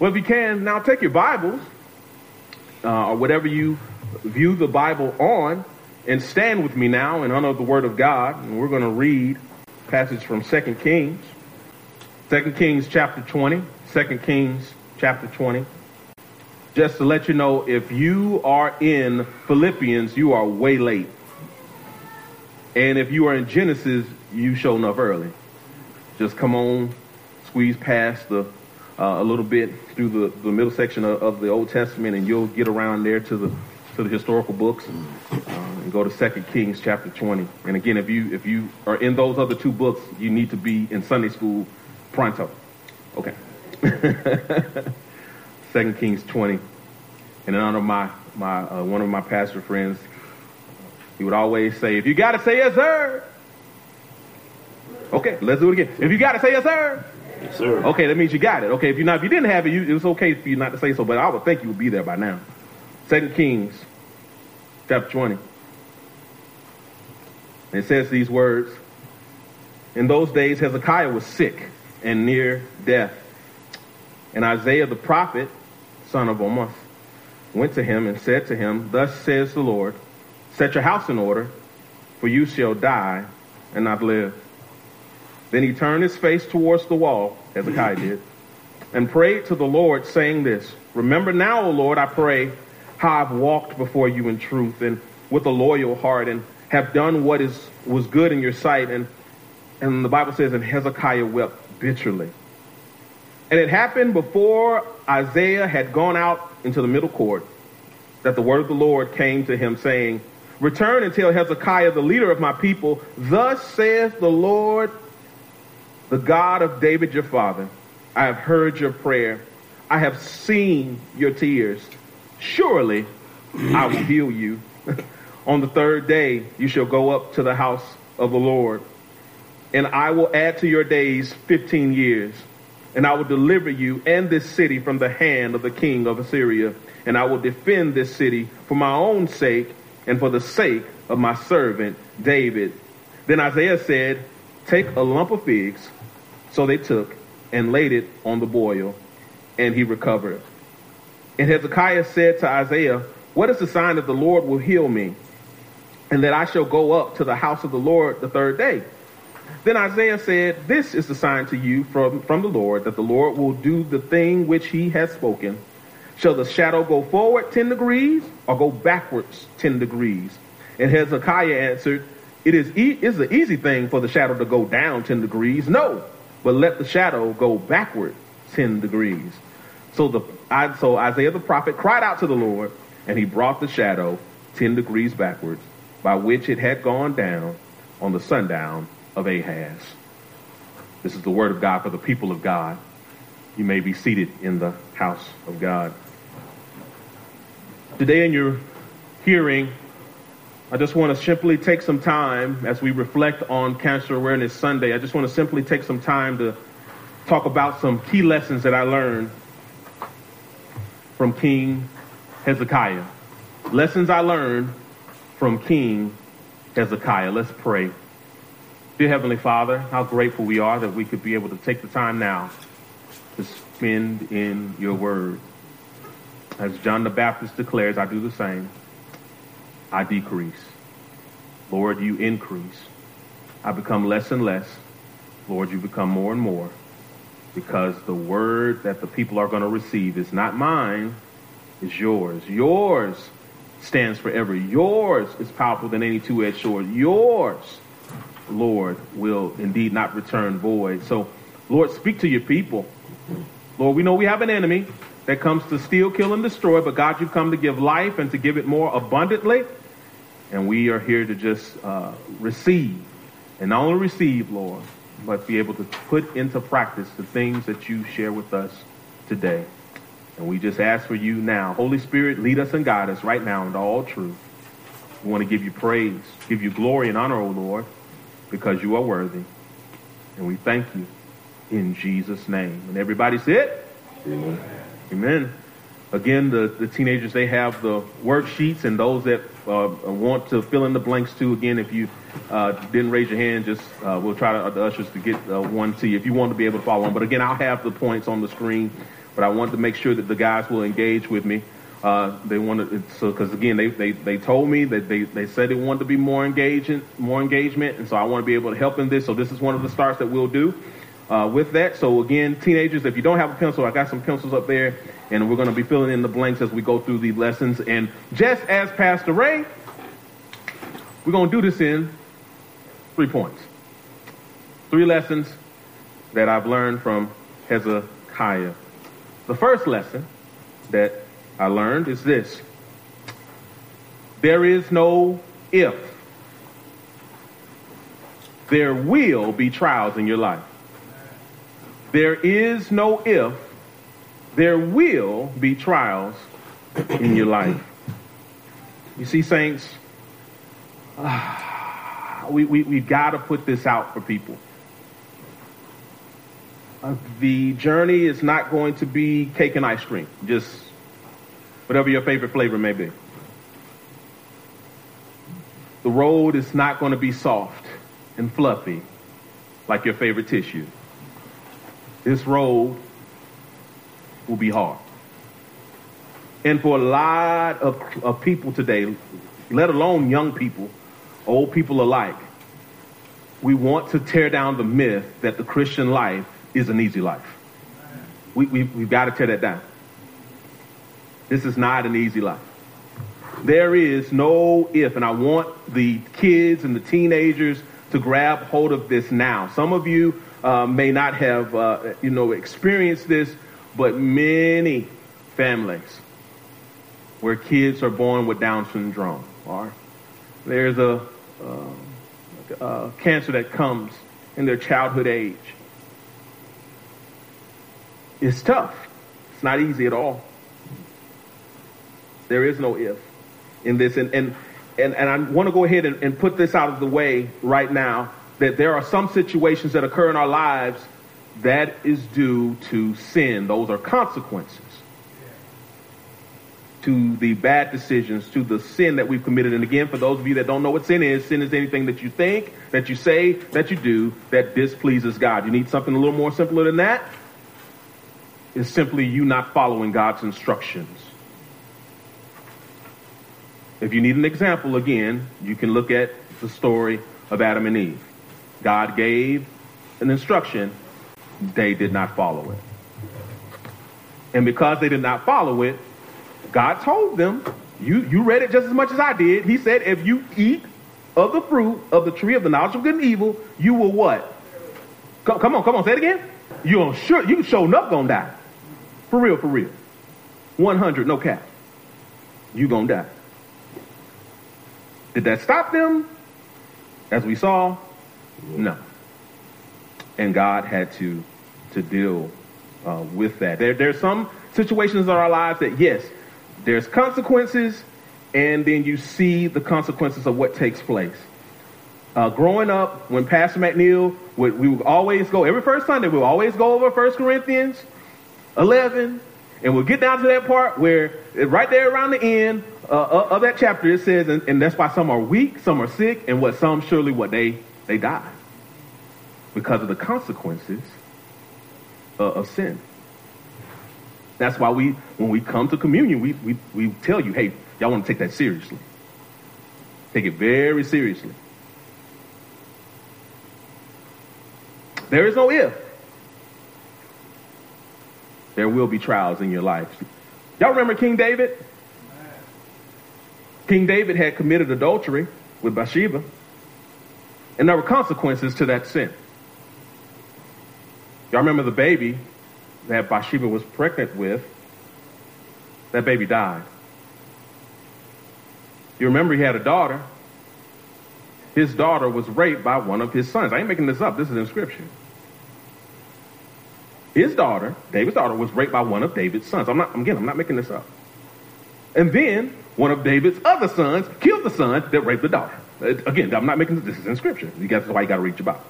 Well, if you can, now take your Bibles uh, or whatever you view the Bible on and stand with me now in honor of the Word of God. And we're going to read passage from 2 Kings. 2 Kings chapter 20. 2 Kings chapter 20. Just to let you know, if you are in Philippians, you are way late. And if you are in Genesis, you show up early. Just come on, squeeze past the a little bit through the, the middle section of, of, the Old Testament, and you'll get around there to the to the historical books, uh, and go to Second Kings chapter 20. And again, if you if you are in those other two books, you need to be in Sunday school pronto. Okay. Second Kings 20. And in honor of my my uh, one of my pastor friends, he would always say, "If you got to say yes, sir." Okay, let's do it again. If you got to say yes, sir. Yes, sir. Okay, that means you got it. Okay, if you not, if you didn't have it, you, it was okay for you not to say so. But I would think you would be there by now. Second Kings, chapter twenty. It says these words. In those days, Hezekiah was sick and near death. And Isaiah the prophet, son of Amoz, went to him and said to him, Thus says the Lord, Set your house in order, for you shall die and not live. Then he turned his face towards the wall, Hezekiah did, and prayed to the Lord, saying this Remember now, O Lord, I pray, how I've walked before you in truth and with a loyal heart, and have done what is was good in your sight. And and the Bible says, and Hezekiah wept bitterly. And it happened before Isaiah had gone out into the middle court that the word of the Lord came to him, saying, Return and tell Hezekiah, the leader of my people, Thus saith the Lord the God of David your father, I have heard your prayer. I have seen your tears. Surely I will heal you. On the third day you shall go up to the house of the Lord, and I will add to your days 15 years, and I will deliver you and this city from the hand of the king of Assyria, and I will defend this city for my own sake and for the sake of my servant David. Then Isaiah said, Take a lump of figs so they took and laid it on the boil, and he recovered. And Hezekiah said to Isaiah, What is the sign that the Lord will heal me, and that I shall go up to the house of the Lord the third day? Then Isaiah said, This is the sign to you from, from the Lord, that the Lord will do the thing which he has spoken. Shall the shadow go forward 10 degrees, or go backwards 10 degrees? And Hezekiah answered, It is, e- is an easy thing for the shadow to go down 10 degrees. No, but let the shadow go backward 10 degrees. So, the, so Isaiah the prophet cried out to the Lord, and he brought the shadow 10 degrees backwards, by which it had gone down on the sundial of Ahaz. This is the word of God for the people of God. You may be seated in the house of God. Today, in your hearing, I just want to simply take some time as we reflect on Cancer Awareness Sunday. I just want to simply take some time to talk about some key lessons that I learned from King Hezekiah. Lessons I learned from King Hezekiah. Let's pray. Dear Heavenly Father, how grateful we are that we could be able to take the time now to spend in your word. As John the Baptist declares, I do the same. I decrease. Lord, you increase. I become less and less. Lord, you become more and more because the word that the people are going to receive is not mine, it's yours. Yours stands forever. Yours is powerful than any two-edged sword. Yours, Lord, will indeed not return void. So, Lord, speak to your people. Lord, we know we have an enemy that comes to steal, kill, and destroy, but God, you've come to give life and to give it more abundantly. And we are here to just uh, receive. And not only receive, Lord, but be able to put into practice the things that you share with us today. And we just ask for you now. Holy Spirit, lead us and guide us right now into all truth. We want to give you praise, give you glory and honor, O Lord, because you are worthy. And we thank you in Jesus' name. And everybody said, Amen. Amen. Again, the, the teenagers, they have the worksheets, and those that uh, want to fill in the blanks too. Again, if you uh, didn't raise your hand, just uh, we'll try to, uh, the ushers to get uh, one to you if you want to be able to follow on. But again, I'll have the points on the screen but I want to make sure that the guys will engage with me. Uh, they wanted so because again they, they, they told me that they, they said they wanted to be more engaging more engagement and so I want to be able to help in this so this is one of the starts that we'll do uh, with that so again teenagers if you don't have a pencil I got some pencils up there and we're going to be filling in the blanks as we go through the lessons and just as Pastor Ray we're going to do this in three points three lessons that I've learned from Hezekiah the first lesson that I learned is this there is no if. There will be trials in your life. There is no if. There will be trials in your life. You see, saints, uh, we, we, we got to put this out for people. Uh, the journey is not going to be cake and ice cream. Just whatever your favorite flavor may be. The road is not going to be soft and fluffy like your favorite tissue. This road will be hard. And for a lot of, of people today, let alone young people, old people alike, we want to tear down the myth that the Christian life is an easy life. We, we, we've got to tear that down. This is not an easy life. There is no if, and I want the kids and the teenagers to grab hold of this now. Some of you uh, may not have, uh, you know, experienced this, but many families where kids are born with Down syndrome, or there's a, uh, cancer that comes in their childhood age. It's tough. It's not easy at all. There is no if in this. And, and, and, and I want to go ahead and, and put this out of the way right now that there are some situations that occur in our lives that is due to sin. Those are consequences to the bad decisions, to the sin that we've committed. And again, for those of you that don't know what sin is, sin is anything that you think, that you say, that you do that displeases God. You need something a little more simpler than that? It's simply you not following God's instructions. If you need an example, again, you can look at the story of Adam and Eve. God gave an instruction, they did not follow it. And because they did not follow it, God told them, you, you read it just as much as I did. He said, if you eat of the fruit of the tree of the knowledge of good and evil, you will what? Come, come on, come on, say it again. You're sure, you show enough gonna die. For real, for real. 100, no cap. You gonna die. Did that stop them? As we saw, no. And God had to to deal uh, with that. There, there's some situations in our lives that yes, there's consequences, and then you see the consequences of what takes place. Uh, growing up, when Pastor McNeil would, we would always go every first Sunday, we would always go over 1 Corinthians 11, and we'll get down to that part where right there around the end, uh, uh, of that chapter, it says, and, and, that's why some are weak, some are sick, and what some surely what they they die because of the consequences uh, of sin. That's why we, when we come to communion, we, we, we tell you, hey, y'all want to take that seriously. Take it very seriously. There is no if. There will be trials in your life. Y'all remember King David? King David had committed adultery with Bathsheba, and there were consequences to that sin. Y'all remember the baby that Bathsheba was pregnant with? That baby died. You remember he had a daughter. His daughter was raped by one of his sons. I ain't making this up. This is in scripture. His daughter, David's daughter, was raped by one of David's sons. I'm not, again, I'm not making this up. And then one of David's other sons killed the son that raped the daughter. Uh, again, I'm not making this. this is in scripture. You guys, that's why you got to read your Bible.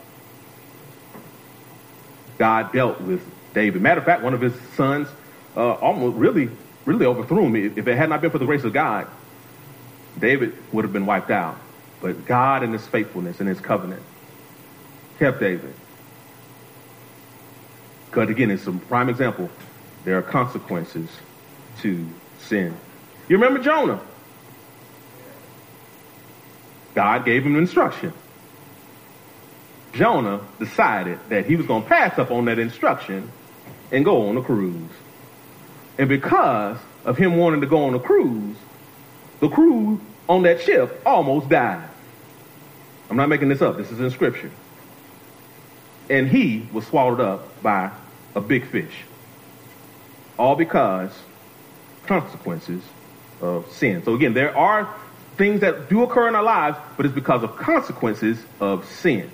God dealt with David. Matter of fact, one of his sons uh, almost really, really overthrew him. If it had not been for the grace of God, David would have been wiped out. But God and his faithfulness and his covenant kept David. Because again, it's a prime example. there are consequences to sin. You remember Jonah? God gave him instruction. Jonah decided that he was going to pass up on that instruction and go on a cruise. And because of him wanting to go on a cruise, the crew on that ship almost died. I'm not making this up. This is in scripture. And he was swallowed up by a big fish. All because consequences of sin. So again, there are things that do occur in our lives, but it's because of consequences of sin.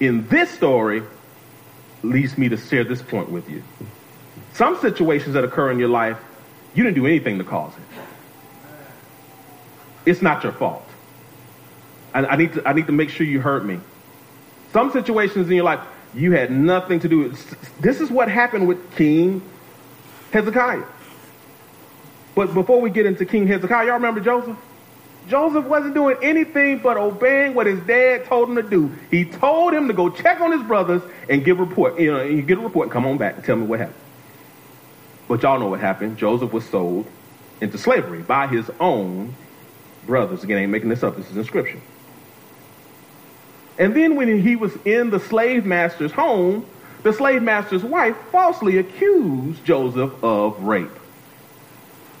In this story, leads me to share this point with you. Some situations that occur in your life, you didn't do anything to cause it. It's not your fault. I, I need to, I need to make sure you heard me. Some situations in your life, you had nothing to do with. This is what happened with King Hezekiah. But before we get into King Hezekiah, y'all remember Joseph? Joseph wasn't doing anything but obeying what his dad told him to do. He told him to go check on his brothers and give a report. You know, you get a report and come on back and tell me what happened. But y'all know what happened. Joseph was sold into slavery by his own brothers. Again, I ain't making this up. This is in scripture. And then when he was in the slave master's home, the slave master's wife falsely accused Joseph of rape.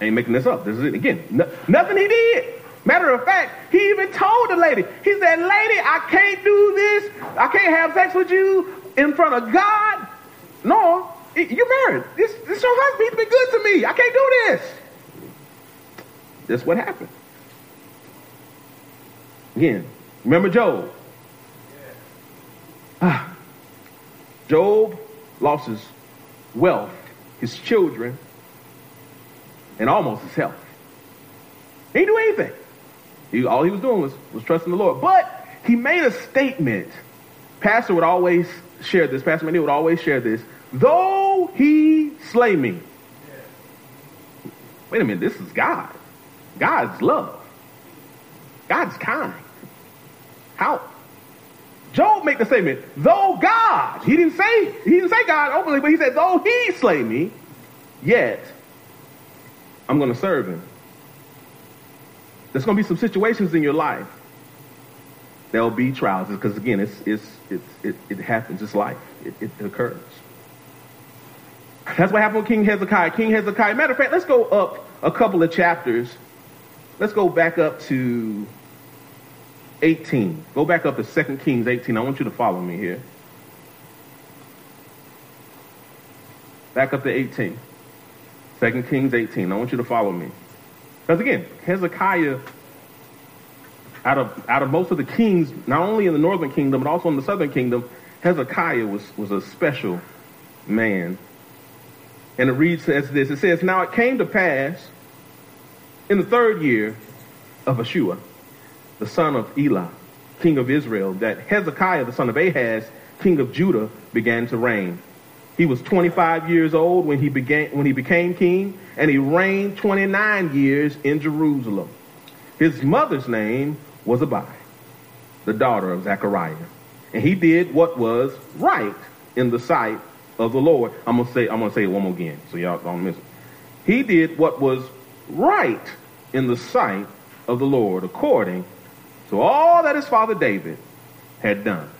I ain't making this up. This is it again. No, nothing he did. Matter of fact, he even told the lady, he said, Lady, I can't do this. I can't have sex with you in front of God. No, you're married. This, this your husband. He's been good to me. I can't do this. That's what happened. Again, remember Job. Ah, Job lost his wealth, his children, and almost his health. He didn't do anything. He, all he was doing was, was trusting the Lord. But he made a statement. Pastor would always share this. Pastor Manny would always share this. Though he slay me. Wait a minute, this is God. God's love. God's kind. How? Job made the statement, though God, he didn't say, he didn't say God openly, but he said, though he slay me, yet I'm going to serve him. There's going to be some situations in your life. There'll be trials because again, it's, it's, it's, it, it happens. It's life. It, it occurs. That's what happened with King Hezekiah. King Hezekiah. Matter of fact, let's go up a couple of chapters. Let's go back up to 18. Go back up to 2 Kings 18. I want you to follow me here. Back up to 18. 2 Kings 18. I want you to follow me. Because again, Hezekiah, out of, out of most of the kings, not only in the northern kingdom, but also in the southern kingdom, Hezekiah was, was a special man. And it reads as this. It says, Now it came to pass in the third year of Hoshea, the son of Elah, king of Israel, that Hezekiah, the son of Ahaz, king of Judah, began to reign. He was 25 years old when he began when he became king, and he reigned 29 years in Jerusalem. His mother's name was Abi, the daughter of Zechariah, and he did what was right in the sight of the Lord. I'm gonna say I'm gonna say it one more again, so y'all don't miss it. He did what was right in the sight of the Lord, according to all that his father David had done.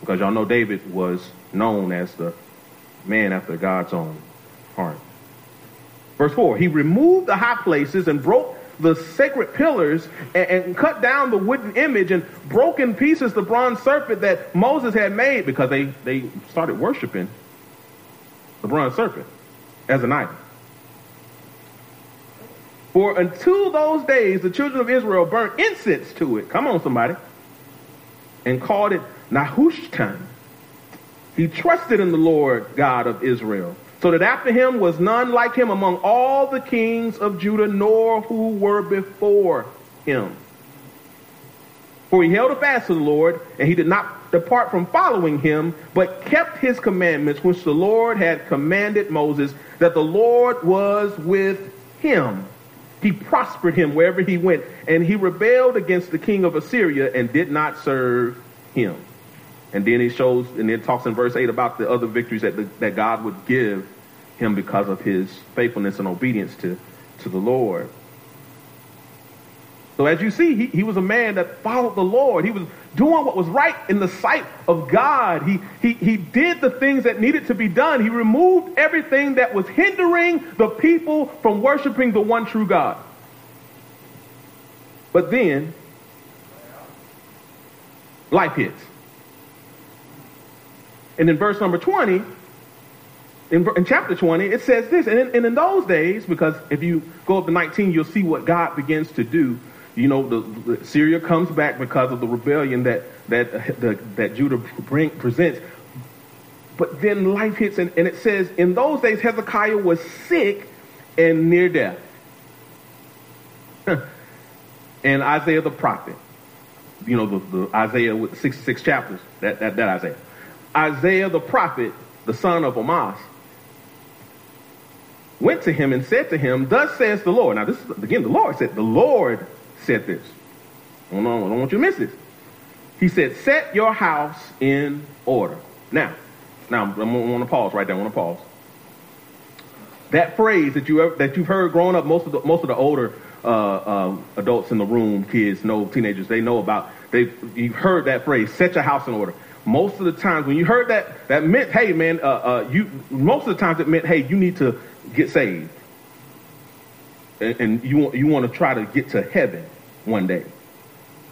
Because y'all know David was known as the man after God's own heart. Verse 4 He removed the high places and broke the sacred pillars and, and, cut down the wooden image and broke in pieces the bronze serpent that Moses had made because they, they started worshiping the bronze serpent as an idol. For until those days, the children of Israel burnt incense to it. Come on, somebody. And called it Nehushtan. He trusted in the Lord God of Israel, so that after him was none like him among all the kings of Judah, nor who were before him. For he held fast to the Lord, and he did not depart from following him, but kept his commandments, which the Lord had commanded Moses, that the Lord was with him. He prospered him wherever he went, and he rebelled against the king of Assyria and did not serve him. And then he shows, and then talks in verse 8 about the other victories that, the, that God would give him because of his faithfulness and obedience to, to the Lord. So as you see, he, he was a man that followed the Lord. He was doing what was right in the sight of God. He, he, he did the things that needed to be done. He removed everything that was hindering the people from worshiping the one true God. But then, life hits. And in verse number 20, in, in chapter 20, it says this, and in, and in those days, because if you go up to 19, you'll see what God begins to do you know, the, the, Syria comes back because of the rebellion that that uh, the, that Judah bring, presents. But then life hits, and, and it says, in those days Hezekiah was sick and near death. and Isaiah the prophet, you know, the, the Isaiah with 66 chapters, that, that, that Isaiah. Isaiah the prophet, the son of Amoz, went to him and said to him, Thus says the Lord. Now, this is, again, the Lord said, The Lord said this. I don't, I don't want you to miss this. He said, set your house in order. Now, now I'm, want to pause right there. I want to pause. That phrase that you that you've heard growing up, most of the most of the older uh, um, adults in the room, kids, know teenagers, they know about. They you've heard that phrase, set your house in order. Most of the times when you heard that, that meant, hey man, uh, uh, you. Most of the times it meant, hey, you need to get saved, and, and you you want to try to get to heaven one day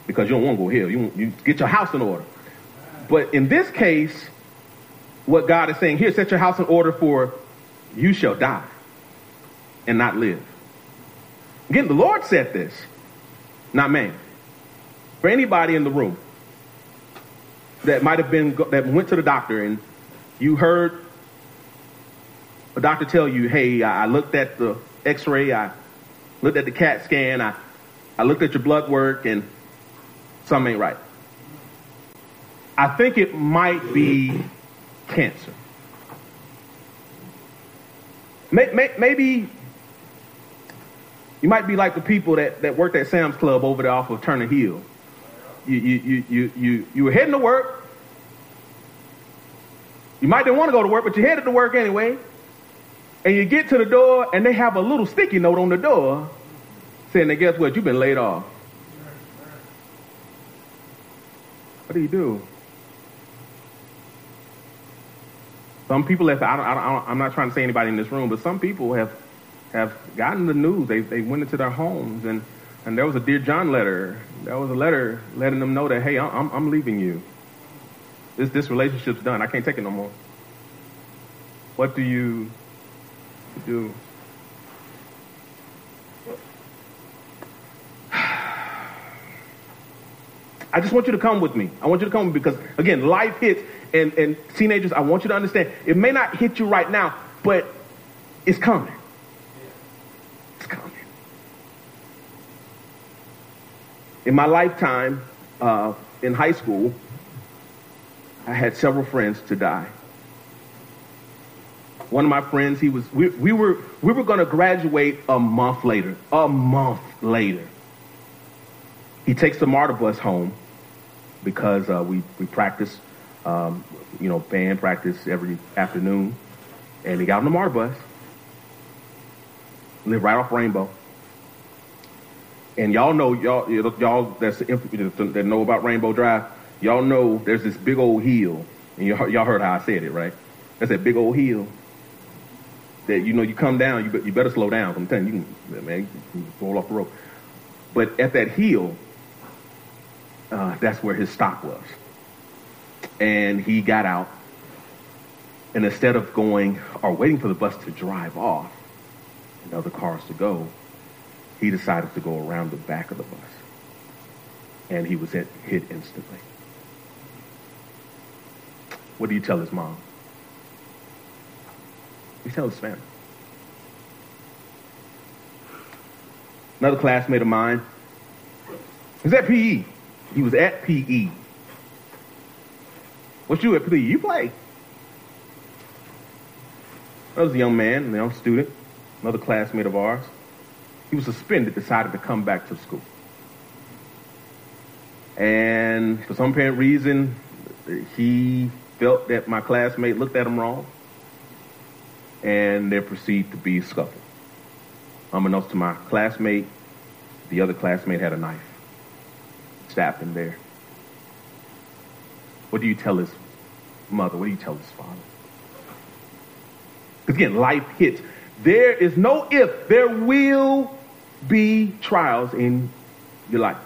because you don't want to go here. You, you get your house in order. But in this case, what God is saying here, set your house in order for you shall die and not live. Again, the Lord said this, not man. For anybody in the room that might have been, that went to the doctor and you heard a doctor tell you, hey, I looked at the x-ray, I looked at the CAT scan, I I looked at your blood work and something ain't right. I think it might be cancer. Maybe you might be like the people that, that worked at Sam's Club over there off of Turner Hill. You, you, you, you, you, were heading to work. You might didn't want to go to work, but you headed to work anyway. And you get to the door, and they have a little sticky note on the door saying that guess what? You've been laid off. What do you do? Some people have, I don't, I don't, I'm not trying to say anybody in this room, but some people have, have gotten the news. They, they went into their homes and, and there was a Dear John letter. There was a letter letting them know that, hey, I'm, I'm leaving you. This, this relationship's done. I can't take it no more. What do you do? I just want you to come with me. I want you to come because, again, life hits, and, and teenagers, I want you to understand, it may not hit you right now, but it's coming. It's coming. In my lifetime, uh, in high school, I had several friends to die. One of my friends, he was, we, we were, we were going to graduate a month later. A month later. He takes the MARTA bus home because uh, we, we practice, um, you know, band practice every afternoon. And he got on the MARTA bus, Lived right off Rainbow. And y'all know, y'all, y'all that's that know about Rainbow Drive, y'all know there's this big old hill. And y'all, y'all heard how I said it, right? That's that big old hill that, you know, you come down, you, you better slow down. I'm telling you, you man, you can roll off the road. But at that hill, uh, that's where his stock was. And he got out, and instead of going or waiting for the bus to drive off and other cars to go, he decided to go around the back of the bus. And he was hit, hit instantly. What do you tell his mom? You tell his family. Another classmate of mine was at PE. He was at PE. What you at PE? You play. That was a young man, a young student, another classmate of ours. He was suspended, decided to come back to school. And for some apparent reason, he felt that my classmate looked at him wrong. and there proceeded to be a scuffle. Unbeknownst to my classmate, the other classmate had a knife. Stabbed him there. What do you tell his mother? What do you tell his father? Because again, life hits. There is no if. There will be trials in your life.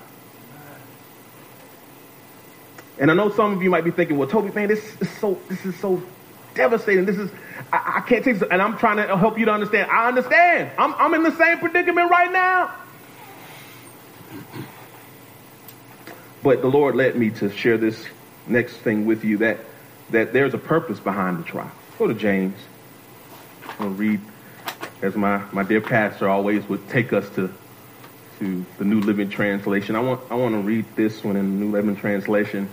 And I know some of you might be thinking, well, Toby, man, this is so this is so devastating. This is I, I can't take this. And I'm trying to help you to understand. I understand. I'm I'm in the same predicament right now. But the Lord led me to share this next thing with you that that there's a purpose behind the trial. Go to James. I'll read as my, my dear pastor always would take us to to the New Living Translation. I want I want to read this one in the New Living Translation.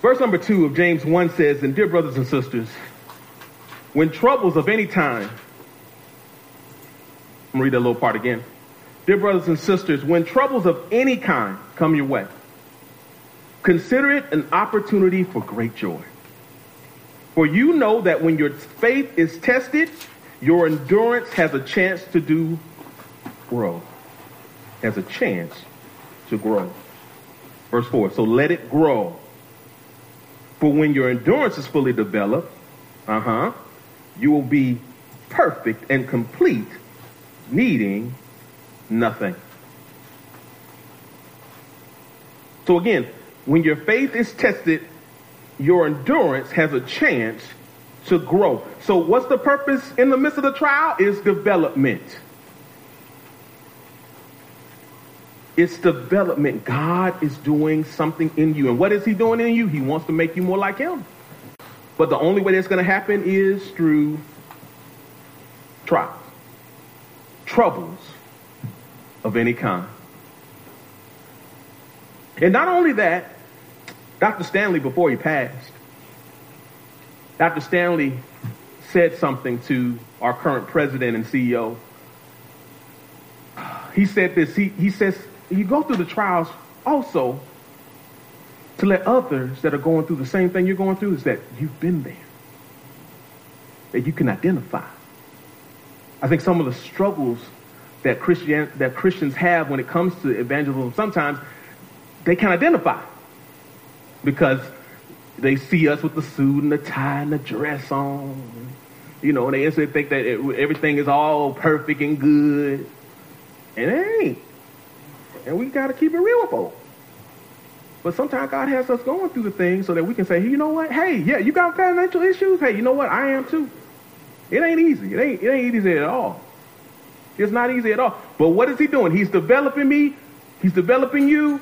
Verse number two of James 1 says, And dear brothers and sisters, when troubles of any time, I'm read that little part again. Dear brothers and sisters, when troubles of any kind come your way, consider it an opportunity for great joy. For you know that when your faith is tested, your endurance has a chance to do grow. Has a chance to grow. Verse 4. So let it grow. For when your endurance is fully developed, uh huh, you will be perfect and complete, needing nothing. So again, when your faith is tested, your endurance has a chance to grow. So what's the purpose in the midst of the trial? Is development. It's development. God is doing something in you. And what is he doing in you? He wants to make you more like him. But the only way that's going to happen is through trials, troubles of any kind. And not only that, Dr. Stanley, before he passed, Dr. Stanley said something to our current president and CEO. He said this, he, he says, you go through the trials also to let others that are going through the same thing you're going through is that you've been there. That you can identify. I think some of the struggles that Christian that Christians have when it comes to evangelism, sometimes they can identify because they see us with the suit and the tie and the dress on. You know, and they instantly think that it, everything is all perfect and good. And it ain't. And we got to keep it real with folks. But sometimes God has us going through the things so that we can say, hey, you know what? Hey, yeah, you got financial issues? Hey, you know what? I am too. It ain't easy. It ain't, it ain't easy at all. It's not easy at all. But what is he doing? He's developing me. He's developing you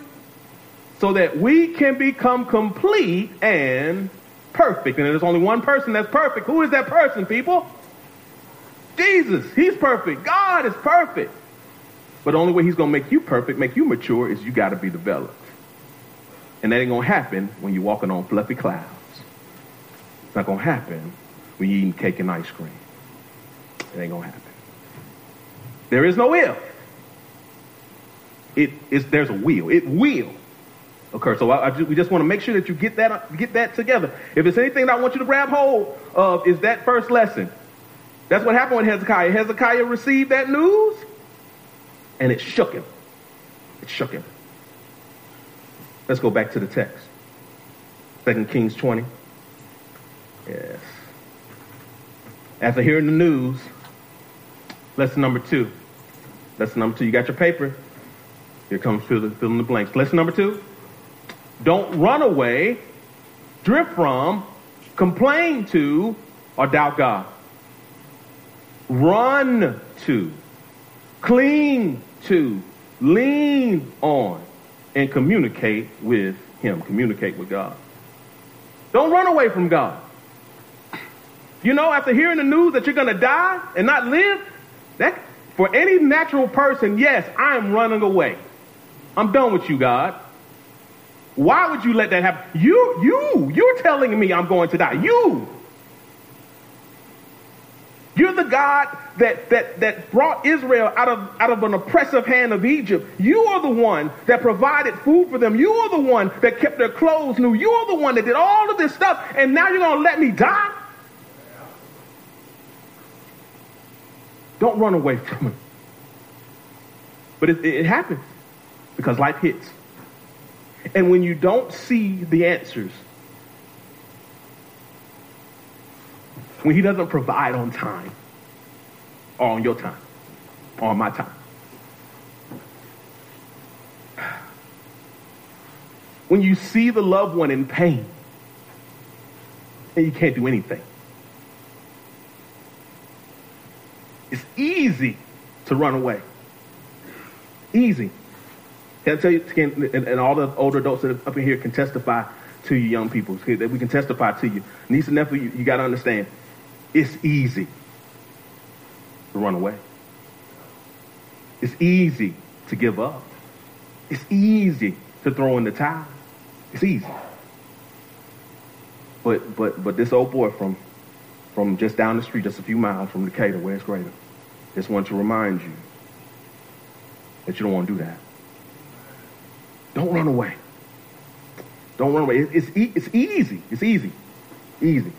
so that we can become complete and perfect. And there's only one person that's perfect. Who is that person, people? Jesus. He's perfect. God is perfect. But the only way he's going to make you perfect, make you mature, is you got to be developed. And that ain't going to happen when you're walking on fluffy clouds. It's not going to happen when you're eating cake and ice cream. It ain't going to happen. There is no if. It is, there's a will. It will occur. So I, I we just want to make sure that you get that, get that together. If it's anything that I want you to grab hold of, is that first lesson. That's what happened with Hezekiah. Hezekiah received that news and it shook him. It shook him. Let's go back to the text. Second Kings 20. Yes. After hearing the news, lesson number two. Lesson number two. You got your paper. Here comes fill in the blanks. Lesson number two. Don't run away, drift from, complain to, or doubt God. Run to, cling to lean on and communicate with Him, communicate with God. Don't run away from God. You know, after hearing the news that you're going to die and not live, that for any natural person, yes, I am running away. I'm done with you, God. Why would you let that happen? You, you, you're telling me I'm going to die. You. You're the God that, that, that brought Israel out of, out of an oppressive hand of Egypt. You are the one that provided food for them. You are the one that kept their clothes new. You are the one that did all of this stuff, and now you're going to let me die? Don't run away from it. But it, it happens because life hits. And when you don't see the answers, when he doesn't provide on time, or on your time, or on my time, when you see the loved one in pain, and you can't do anything, it's easy to run away. Easy. Can I tell you, and, and, all the older adults that are up in here can testify to you young people. That we can testify to you. Niece and nephew, you, you got to understand, it's easy to run away. It's easy to give up. It's easy to throw in the towel. It's easy. But but but this old boy from from just down the street, just a few miles from Decatur, where it's greater, just want to remind you that you don't want to do that. Don't run away. Don't run away. It's, it's, it's easy. It's easy. Easy.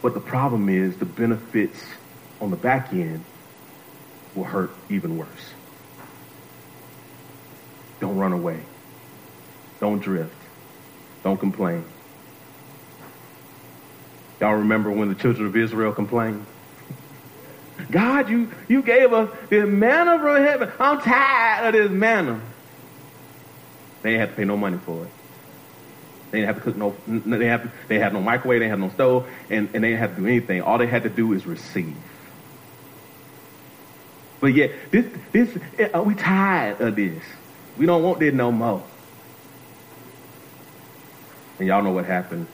But the problem is the benefits on the back end will hurt even worse. Don't run away. Don't drift. Don't complain. Y'all remember when the children of Israel complained? God, you, you gave us this manna from heaven. I'm tired of this manna. They didn't have to pay no money for it. They didn't have to cook no, they have they had no microwave, they have no stove, and, and they didn't have to do anything. All they had to do is receive. But yet, this, this, uh, we tired of this. We don't want this no more. And y'all know what happened.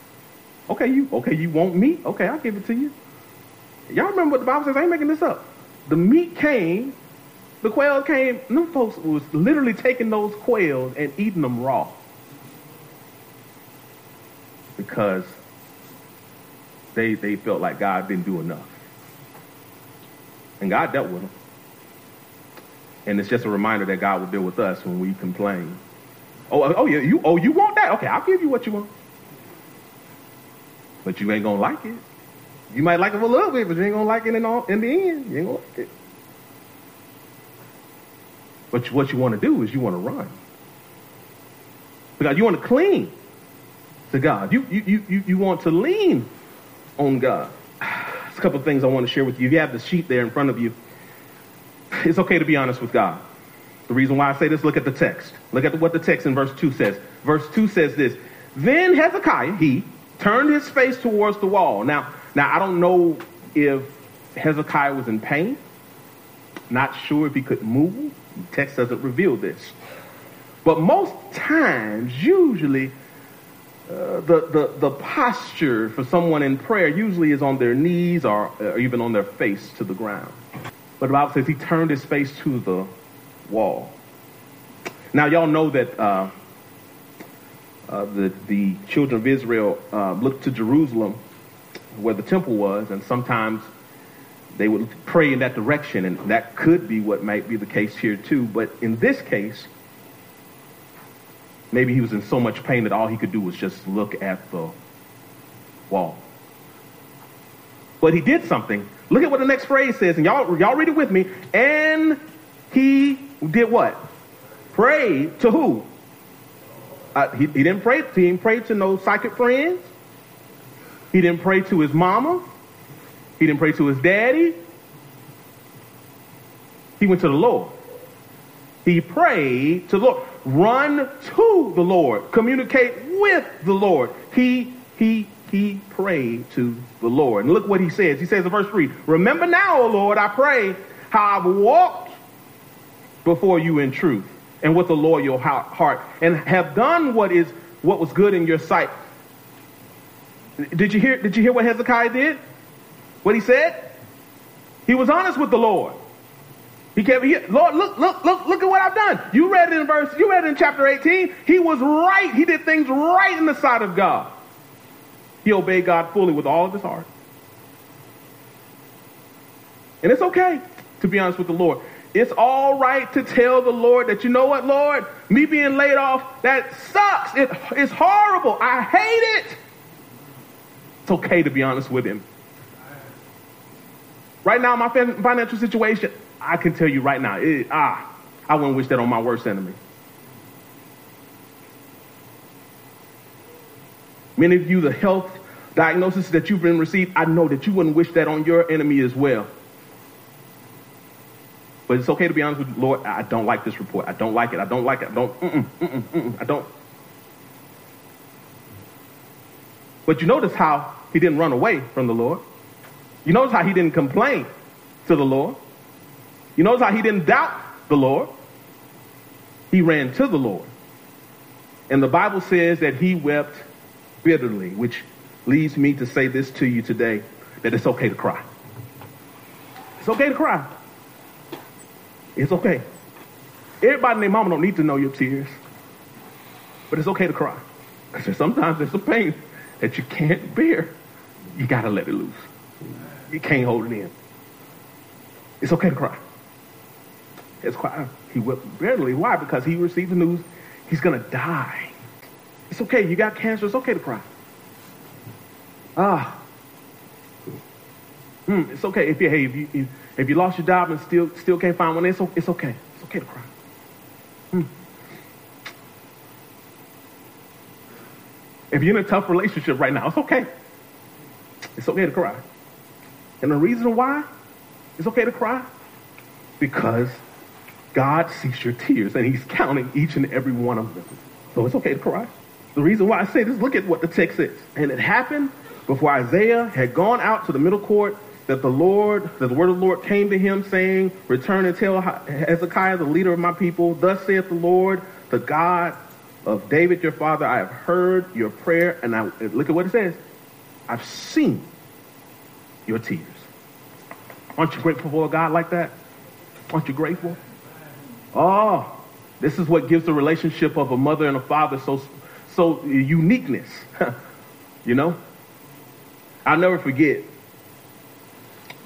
Okay, you, okay, you want meat? Okay, I'll give it to you. Y'all remember what the Bible says? I ain't making this up. The meat came, the quail came, them folks was literally taking those quails and eating them raw. Because they, they felt like God didn't do enough. And God dealt with them. And it's just a reminder that God will deal with us when we complain. Oh, oh, oh yeah, you oh you want that? Okay, I'll give you what you want. But you ain't gonna like it. You might like it for a little bit, but you ain't gonna like it in, all, in the end. You ain't gonna like it. But what you want to do is you want to run. Because you want to cling to God. You, you, you, you want to lean on God. There's a couple of things I want to share with you. If you have the sheet there in front of you, it's okay to be honest with God. The reason why I say this, look at the text. Look at what the text in verse 2 says. Verse 2 says this Then Hezekiah, he, turned his face towards the wall. Now, now, I don't know if Hezekiah was in pain. Not sure if he could move. Text doesn't reveal this. But most times, usually, uh, the, the, the posture for someone in prayer usually is on their knees or, or even on their face to the ground. But the Bible says he turned his face to the wall. Now, y'all know that uh, uh, the, the children of Israel uh, looked to Jerusalem where the temple was, and sometimes they would pray in that direction, and that could be what might be the case here too. But in this case, maybe he was in so much pain that all he could do was just look at the wall. But he did something. Look at what the next phrase says, and y'all, y'all read it with me. And he did what? Pray to who? Uh, he, he didn't pray. He didn't pray to no psychic friends. He didn't pray to his mama. He didn't pray to his daddy. He went to the Lord. He prayed to the Lord. Run to the Lord. Communicate with the Lord. He, he, he prayed to the Lord. And look what he says. He says in verse 3, Remember now, O Lord, I pray how I've walked before you in truth and with a loyal heart and have done what is what was good in your sight. Did you hear, did you hear what Hezekiah did? What he said? He was honest with the Lord. He kept, he, Lord, look, look, look, look at what I've done. You read it in verse, you read it in chapter 18. He was right. He did things right in the sight of God. He obeyed God fully with all of his heart. And it's okay to be honest with the Lord. It's all right to tell the Lord that, you know what, Lord, me being laid off, that sucks. It, it's horrible. I hate it. It's okay to be honest with him. Right now, my financial situation, I can tell you right now, it, ah, I wouldn't wish that on my worst enemy. Many of you, the health diagnosis that you've been received, I know that you wouldn't wish that on your enemy as well. But it's okay to be honest with you, Lord, I don't like this report. I don't like it. I don't like it. I don't, mm-mm, mm-mm, mm-mm, I don't. But you notice how he didn't run away from the Lord. You notice how he didn't complain to the Lord. You notice how he didn't doubt the Lord. He ran to the Lord. And the Bible says that he wept bitterly, which leads me to say this to you today, that it's okay to cry. It's okay to cry. It's okay. Everybody their mama don't need to know your tears. But it's okay to cry. Because sometimes there's some pain that you can't bear. You gotta let it loose. You can't hold it in. It's okay to cry. It's cry. He wept bitterly. Why? Because he received the news he's gonna die. It's okay. You got cancer. It's okay to cry. Ah. Mm, it's okay if you hey if you if you lost your job and still still can't find one. It's it's okay. It's okay to cry. Mm. If you're in a tough relationship right now, it's okay. It's okay to cry. And the reason why it's okay to cry, because God sees your tears and He's counting each and every one of them. So it's okay to cry. The reason why I say this, look at what the text says. And it happened before Isaiah had gone out to the middle court that the Lord, that the word of the Lord came to him saying, return and tell Hezekiah, the leader of my people, thus saith the Lord, the God of David your father, I have heard your prayer, and I look at what it says. I've seen your tears. Aren't you grateful for a God like that? Aren't you grateful? Oh, this is what gives the relationship of a mother and a father so so uniqueness. you know? I'll never forget.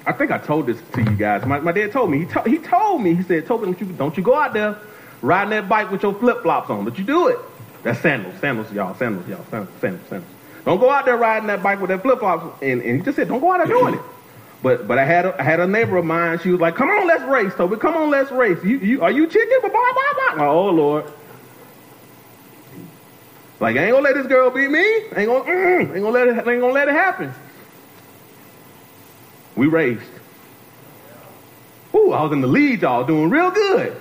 I think I told this to you guys. My, my dad told me. He, to, he told me. He said, Toby, don't you, don't you go out there riding that bike with your flip flops on. Don't you do it. That's sandals. Sandals, y'all. Sandals, y'all. Sandals, sandals, sandals. Don't go out there riding that bike with that flip flops. And, and he just said, don't go out there doing it. But but I had a, I had a neighbor of mine. She was like, "Come on, let's race, Toby. Come on, let's race. You, you are you chicken? Blah blah blah. Oh Lord. Like I ain't gonna let this girl beat me. Ain't gonna mm, ain't gonna let it ain't gonna let it happen. We raced. Ooh, I was in the lead, y'all, doing real good.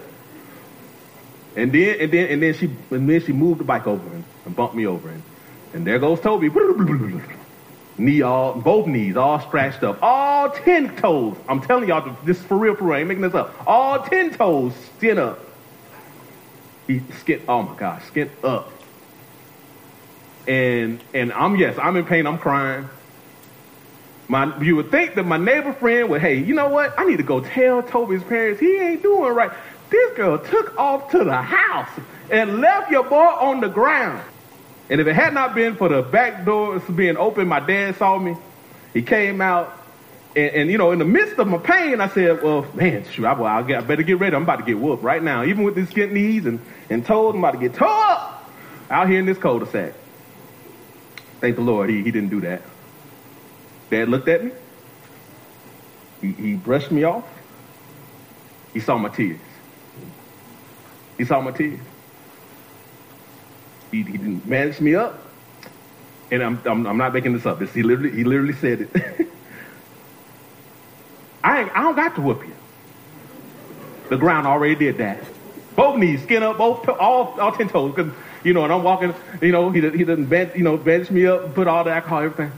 And then and then and then she and then she moved the bike over and, and bumped me over and, and there goes Toby. Knee all both knees all scratched up. All ten toes. I'm telling y'all this is for real for real. I ain't making this up. All ten toes skin up. He skin oh my gosh, skin up. And and I'm yes, I'm in pain, I'm crying. My, you would think that my neighbor friend would, hey, you know what? I need to go tell Toby's parents he ain't doing right. This girl took off to the house and left your boy on the ground. And if it had not been for the back doors being open, my dad saw me. He came out, and, and you know, in the midst of my pain, I said, "Well, man, shoot, I, well, get, I better get ready. I'm about to get whooped right now. Even with these skin knees and and toes, I'm about to get tore up out here in this cul-de-sac." Thank the Lord, he he didn't do that. Dad looked at me. He, he brushed me off. He saw my tears. He saw my tears. He, he managed me up. And I'm, I'm, I'm not making this up. This, he, literally, he literally said it. I, I don't got to whoop you. The ground already did that. Both knees, skin up, both all all ten toes. You know, and I'm walking. You know, he he doesn't bench, you know bench me up, put all the alcohol, everything.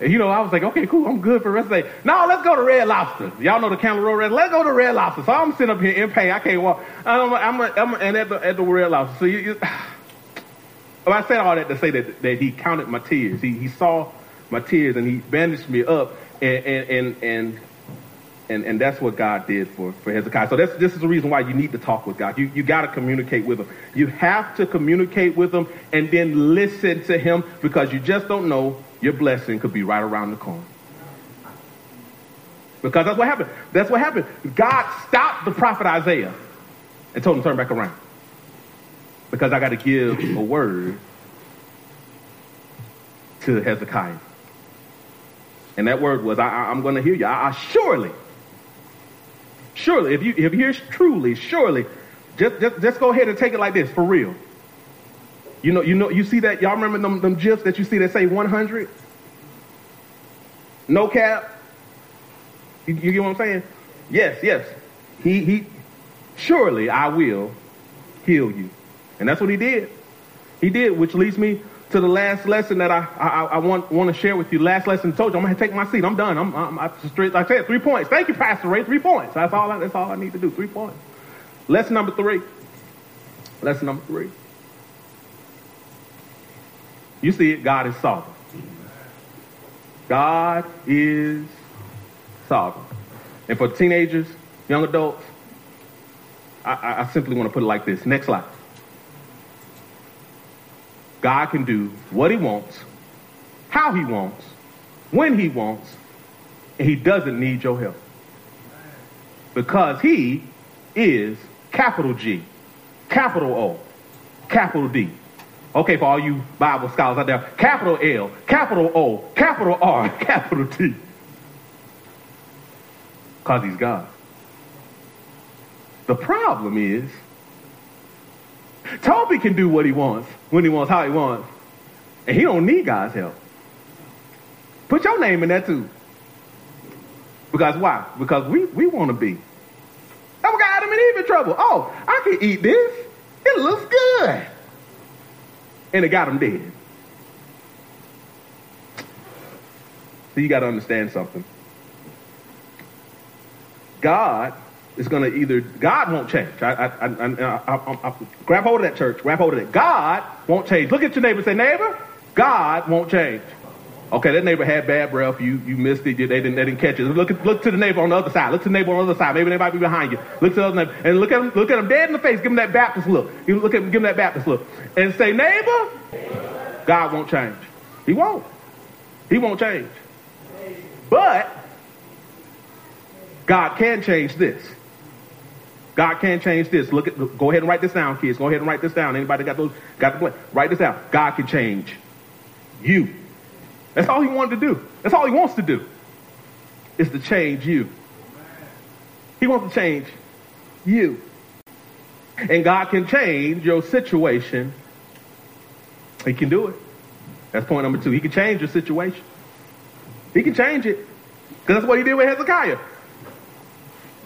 And, you know, I was like, okay, cool, I'm good for the rest of the day. No, let's go to Red Lobster. Y'all know the Camel Road Red. Let's go to Red Lobster. So I'm sitting up here in pain. I can't walk. I'm, I'm, I'm and at the, at the Red Lobster. So you, you I said all that to say that, that he counted my tears. He, he saw my tears and he bandaged me up and, and, and, and and, and that's what God did for, for Hezekiah. So that's, this is the reason why you need to talk with God. You, you got to communicate with him. You have to communicate with him and then listen to him because you just don't know your blessing could be right around the corner. Because that's what happened. That's what happened. God stopped the prophet Isaiah and told him to turn back around. Because I got to give a word to Hezekiah. And that word was, I, am going to heal you. I, I, surely, surely, if you, if you hear truly, surely, just, just, just go ahead and take it like this, for real. You know, you know, you see that, y'all remember them, them gifs that you see that say 100? No cap? You, you get what I'm saying? Yes, yes. He, he, surely I will heal you. And that's what he did. He did, which leads me to the last lesson that I, I, I want, want to share with you. Last lesson told you, I'm going to take my seat. I'm done. I'm, I'm, I, straight, like I said, three points. Thank you, Pastor Ray. Three points. That's all I, that's all I need to do. Three points. Lesson number three. Lesson number three. You see it, God is sovereign. God is sovereign. And for teenagers, young adults, I, I simply want to put it like this. Next slide. God can do what he wants, how he wants, when he wants, and he doesn't need your help. Because he is capital G, capital O, capital D. Okay, for all you Bible scholars out there, capital L, capital O, capital R, capital T. Because he's God. The problem is, Toby can do what he wants, when he wants, how he wants, and he don't need God's help. Put your name in that too. Because why? Because we, we want to be. Oh, got Adam and Eve in trouble. Oh, I can eat this. It looks good and it got him dead. So you got to understand something. God is going to either, God won't change. I, I, I, I, grab hold of that church, grab hold of it. God won't change. Look at your neighbor and say, neighbor, God won't change. Okay, that neighbor had bad breath. You you missed it. They didn't they didn't catch it. Look look to the neighbor on the other side. Look to the neighbor on the other side. Maybe they might be behind you. Look to the other neighbor and look at him look at him dead in the face. Give him that Baptist look. You look at him, give him that Baptist look and say, neighbor, God won't change. He won't. He won't change. But God can change this. God can change this. Look at go ahead and write this down, kids. Go ahead and write this down. Anybody got those got the point? write this down. God can change you. That's all he wanted to do. That's all he wants to do is to change you. He wants to change you. And God can change your situation. He can do it. That's point number two. He can change your situation. He can change it. Because that's what he did with Hezekiah.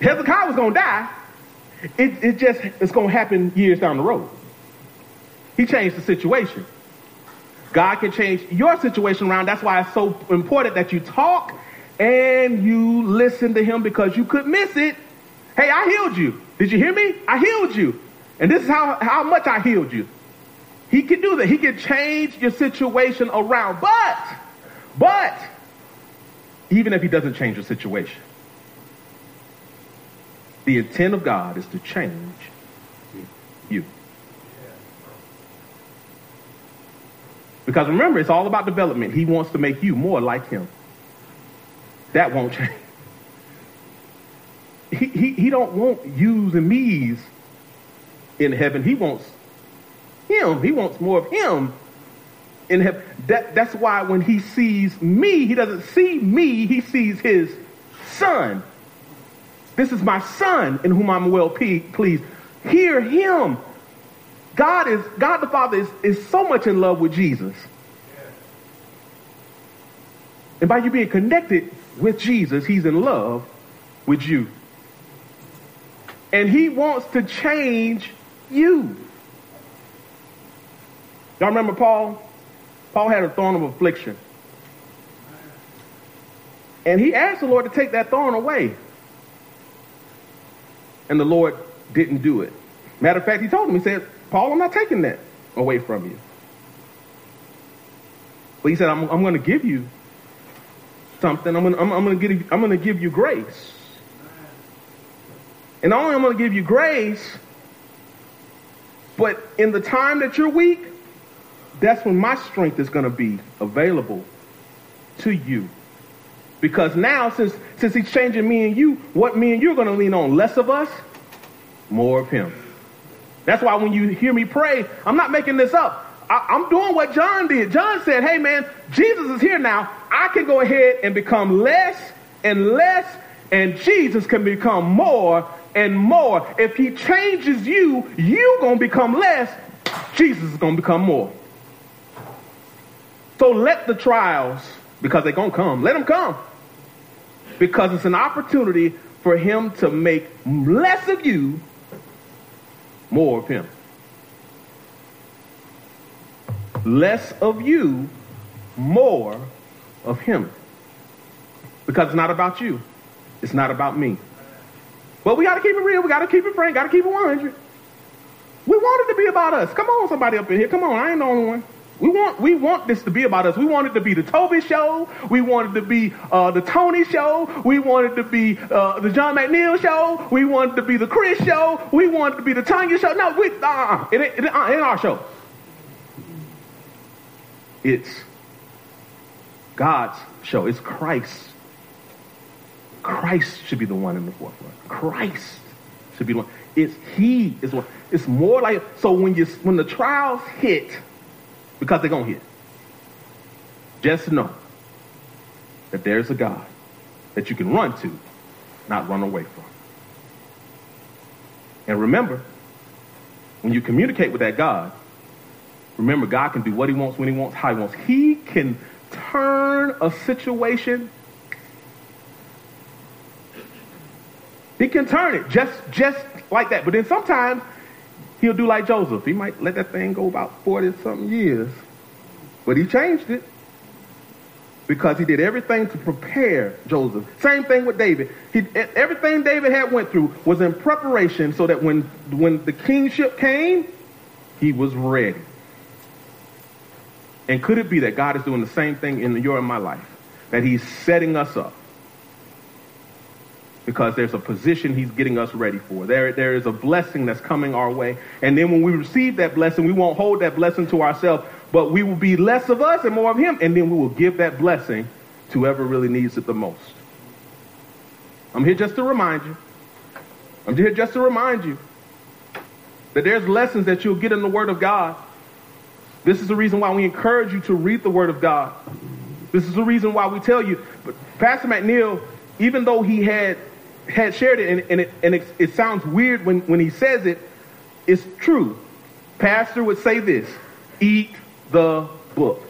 Hezekiah was going to die. It, it just, it's going to happen years down the road. He changed the situation. God can change your situation around. That's why it's so important that you talk and you listen to him because you could miss it. Hey, I healed you. Did you hear me? I healed you. And this is how, how much I healed you. He can do that. He can change your situation around. But, but, even if he doesn't change your situation, the intent of God is to change you. Because remember, it's all about development. He wants to make you more like him. That won't change. He, he, he don't want yous and me's in heaven. He wants him. He wants more of him in heaven. That, that's why when he sees me, he doesn't see me, he sees his son. This is my son in whom I'm well pleased. Hear him. God is, God the Father is, is so much in love with Jesus. And by you being connected with Jesus, he's in love with you. And he wants to change you. Y'all remember Paul? Paul had a thorn of affliction. And he asked the Lord to take that thorn away. And the Lord didn't do it. Matter of fact, he told him, he said, Paul, I'm not taking that away from you. But he said, I'm, I'm going to give you something. I'm going I'm, I'm to give, I'm to give you grace. And not only I'm going to give you grace, but in the time that you're weak, that's when my strength is going to be available to you. Because now, since, since he's changing me and you, what me and you are going to lean on? Less of us, more of him. That's why when you hear me pray, I'm not making this up. I, I'm doing what John did. John said, hey man, Jesus is here now. I can go ahead and become less and less, and Jesus can become more and more. If he changes you, you gonna become less, Jesus is gonna become more. So let the trials, because they're gonna come, let them come. Because it's an opportunity for him to make less of you, more of him. Less of you, more of him. Because it's not about you. It's not about me. But we got to keep it real. We got to keep it frank. Got to keep it 100. We want it to be about us. Come on, somebody up in here. Come on, I ain't the only one. We want we want this to be about us. We want it to be the Toby show. We want it to be uh, the Tony show. We want it to be uh, the John McNeil show. We want it to be the Chris show. We want it to be the Tanya show. No, we uh, it, it, it, uh, it ain't our show. It's God's show. It's Christ. Christ should be the one in the forefront. Christ should be the one. It's He is one. It's more like so when you when the trials hit because they're going to hit. Just know that there's a God that you can run to, not run away from. And remember, when you communicate with that God, remember God can do what he wants, when he wants, how he wants. He can turn a situation. He can turn it just just like that. But then sometimes he'll do like Joseph. He might let that thing go about 40 something years. But he changed it because he did everything to prepare Joseph. Same thing with David. He, everything David had went through was in preparation so that when, when the kingship came, he was ready. And could it be that God is doing the same thing in your and my life? That he's setting us up because there's a position he's getting us ready for. There, there is a blessing that's coming our way. And then when we receive that blessing, we won't hold that blessing to ourselves, but we will be less of us and more of him. And then we will give that blessing to whoever really needs it the most. I'm here just to remind you. I'm here just to remind you that there's lessons that you'll get in the Word of God. This is the reason why we encourage you to read the Word of God. This is the reason why we tell you. But Pastor McNeil, even though he had had shared it, and, and, it, and it, it sounds weird when, when he says it. It's true. Pastor would say this eat the book.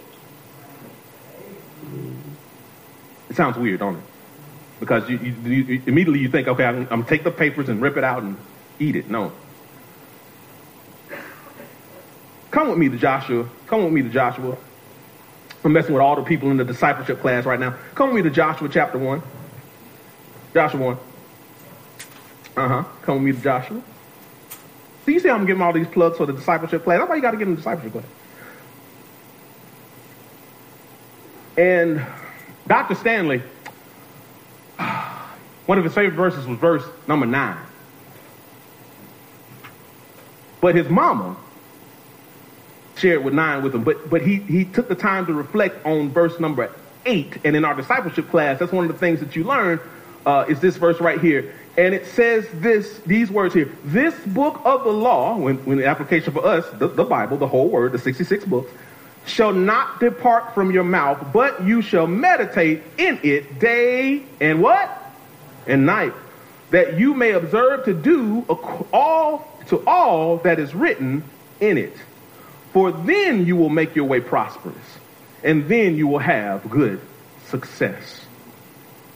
It sounds weird, don't it? Because you, you, you immediately you think, okay, I'm, I'm gonna take the papers and rip it out and eat it. No. Come with me to Joshua. Come with me to Joshua. I'm messing with all the people in the discipleship class right now. Come with me to Joshua chapter 1. Joshua 1. Uh huh. Come with me to Joshua. So you see, I'm giving all these plugs for the discipleship class. That's why you got to get in the discipleship class. And Dr. Stanley, one of his favorite verses was verse number nine. But his mama shared with nine with him. But but he he took the time to reflect on verse number eight. And in our discipleship class, that's one of the things that you learn uh, is this verse right here. And it says this, these words here. This book of the law, when, when the application for us, the, the Bible, the whole word, the 66 books, shall not depart from your mouth, but you shall meditate in it day and what? And night. That you may observe to do all to all that is written in it. For then you will make your way prosperous, and then you will have good success.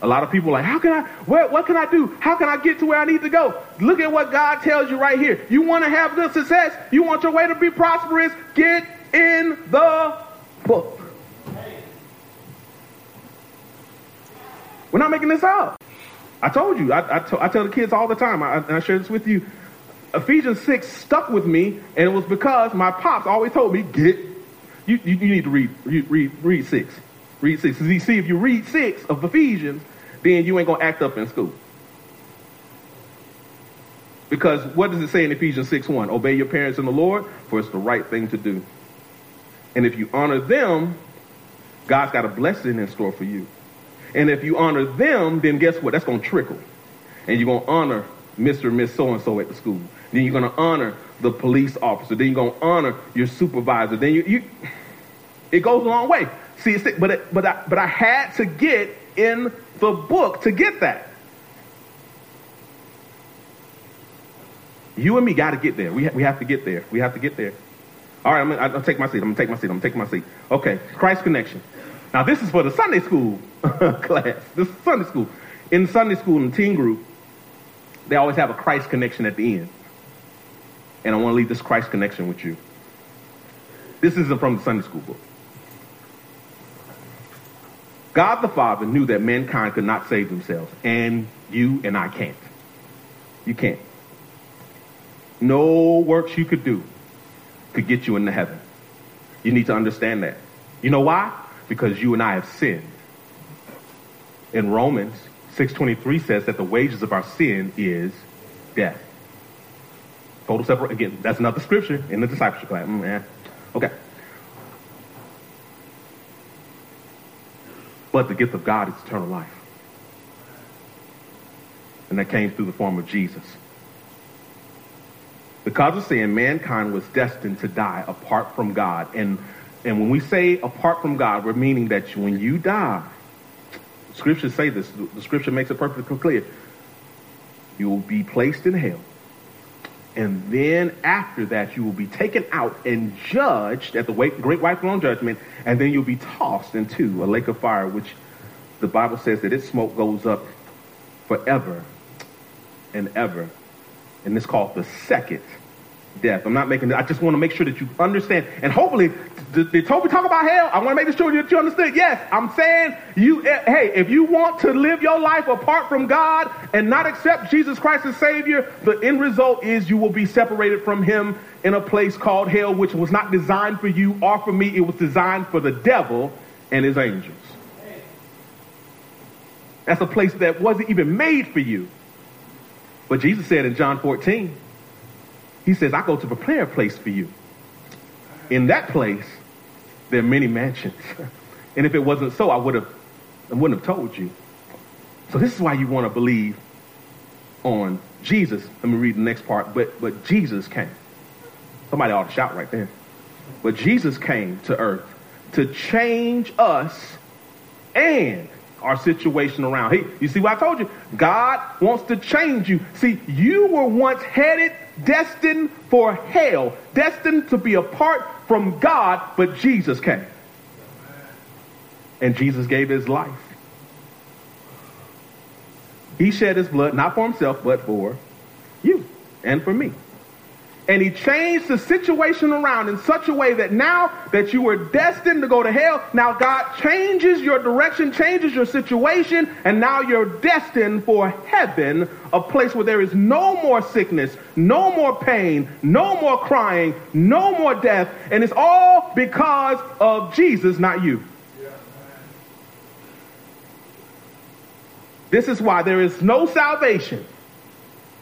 A lot of people are like, how can I, what, what can I do? How can I get to where I need to go? Look at what God tells you right here. You want to have good success? You want your way to be prosperous? Get in the book. We're not making this up. I told you. I, I, to, I tell the kids all the time. I, I share this with you. Ephesians 6 stuck with me, and it was because my pops always told me, get, you, you, you need to read, read, read, read 6. Read six. See, if you read six of Ephesians, then you ain't gonna act up in school. Because what does it say in Ephesians 6 1? Obey your parents in the Lord, for it's the right thing to do. And if you honor them, God's got a blessing in store for you. And if you honor them, then guess what? That's gonna trickle. And you're gonna honor Mr. and Miss So and so at the school. Then you're gonna honor the police officer. Then you're to honor your supervisor. Then you, you it goes a long way. See, but it, but I, but I had to get in the book to get that. You and me got to get there. We, ha- we have to get there. We have to get there. All right, I'm gonna, I'll take my seat. I'm gonna take my seat. I'm gonna take my seat. Okay, Christ connection. Now this is for the Sunday school class. This is Sunday school. In Sunday school, in the teen group, they always have a Christ connection at the end. And I want to leave this Christ connection with you. This isn't from the Sunday school book. God the Father knew that mankind could not save themselves, and you and I can't. You can't. No works you could do could get you into heaven. You need to understand that. You know why? Because you and I have sinned. In Romans 6.23 says that the wages of our sin is death. Total separate. Again, that's another scripture in the discipleship class. Mm, yeah. Okay. But the gift of God is eternal life. And that came through the form of Jesus. Because of sin, mankind was destined to die apart from God. And, and when we say apart from God, we're meaning that when you die, scriptures say this, the scripture makes it perfectly clear. You will be placed in hell. And then after that, you will be taken out and judged at the great white throne judgment. And then you'll be tossed into a lake of fire, which the Bible says that its smoke goes up forever and ever and it's called the second death. I'm not making. I just want to make sure that you understand, and hopefully, did, Toby talk about hell? I want to make sure that you understand. Yes, I'm saying you. Eh, hey, if you want to live your life apart from God and not accept Jesus Christ as Savior, the end result is you will be separated from Him in a place called hell, which was not designed for you or for me. It was designed for the devil and his angels. That's a place that wasn't even made for you. But Jesus said in John 14, he says, I go to prepare a place for you. In that place, there are many mansions. and if it wasn't so, I would have I wouldn't have told you. So this is why you want to believe on Jesus. Let me read the next part. But but Jesus came. Somebody ought to shout right there. But Jesus came to earth to change us and our situation around. Hey, you see what I told you? God wants to change you. See, you were once headed, destined for hell, destined to be apart from God, but Jesus came. And Jesus gave his life. He shed his blood, not for himself, but for you and for me and he changed the situation around in such a way that now that you were destined to go to hell, now God changes your direction, changes your situation, and now you're destined for heaven, a place where there is no more sickness, no more pain, no more crying, no more death, and it's all because of Jesus, not you. This is why there is no salvation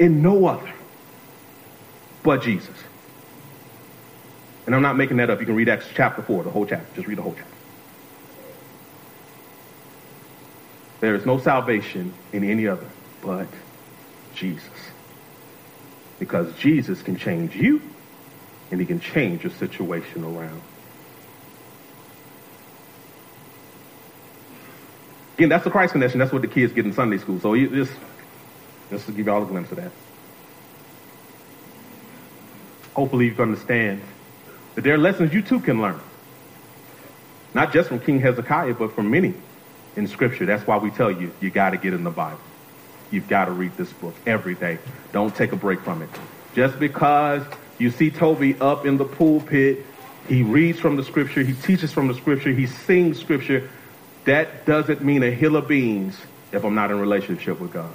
in no other but Jesus. And I'm not making that up. You can read Acts chapter 4, the whole chapter. Just read the whole chapter. There is no salvation in any other but Jesus. Because Jesus can change you and he can change your situation around. Again, that's the Christ connection. That's what the kids get in Sunday school. So you just, just to give you all a glimpse of that hopefully you can understand that there are lessons you too can learn. Not just from King Hezekiah, but from many in Scripture. That's why we tell you, you got to get in the Bible. You've got to read this book every day. Don't take a break from it. Just because you see Toby up in the pulpit, he reads from the Scripture, he teaches from the Scripture, he sings Scripture, that doesn't mean a hill of beans if I'm not in relationship with God.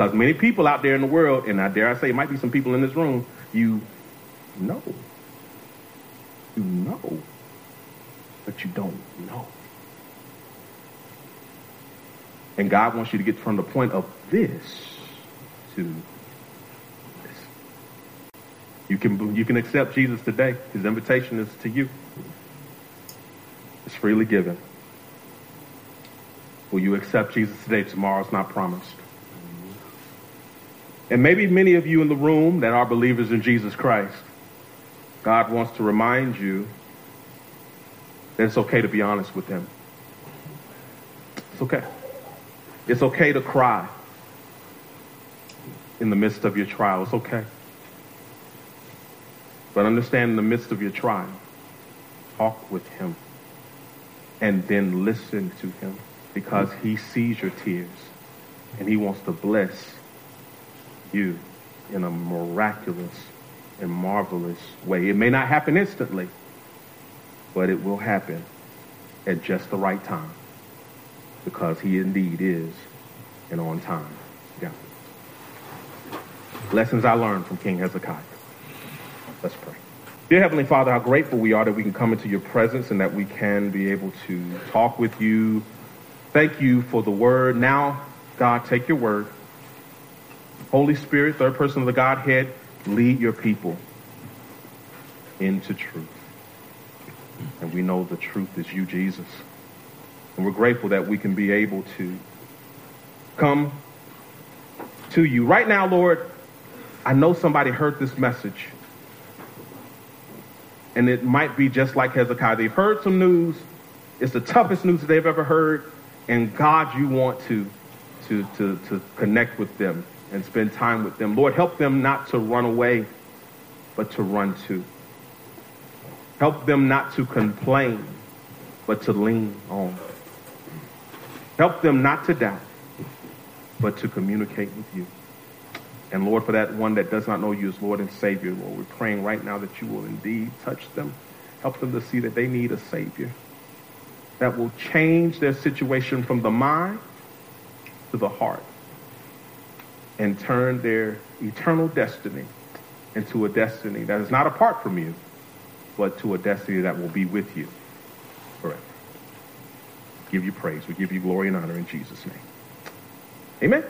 Because many people out there in the world, and I dare I say, it might be some people in this room, you know. You know. But you don't know. And God wants you to get from the point of this to this. You can, you can accept Jesus today. His invitation is to you. It's freely given. Will you accept Jesus today? Tomorrow's not promised. And maybe many of you in the room that are believers in Jesus Christ, God wants to remind you that it's okay to be honest with Him. It's okay. It's okay to cry in the midst of your trial. It's okay. But understand in the midst of your trial, talk with Him and then listen to Him because He sees your tears and He wants to bless you in a miraculous and marvelous way. It may not happen instantly, but it will happen at just the right time because he indeed is an on time God. Lessons I learned from King Hezekiah. Let's pray. Dear Heavenly Father, how grateful we are that we can come into your presence and that we can be able to talk with you. Thank you for the word. Now, God, take your word Holy Spirit, third person of the Godhead, lead your people into truth. And we know the truth is you, Jesus. And we're grateful that we can be able to come to you. Right now, Lord, I know somebody heard this message. And it might be just like Hezekiah. They've heard some news. It's the toughest news they've ever heard. And God, you want to, to, to, to connect with them and spend time with them. Lord, help them not to run away, but to run to. Help them not to complain, but to lean on. Help them not to doubt, but to communicate with you. And Lord, for that one that does not know you as Lord and Savior, Lord, we're praying right now that you will indeed touch them. Help them to see that they need a Savior that will change their situation from the mind to the heart and turn their eternal destiny into a destiny that is not apart from you, but to a destiny that will be with you forever. Give you praise. We give you glory and honor in Jesus' name. Amen.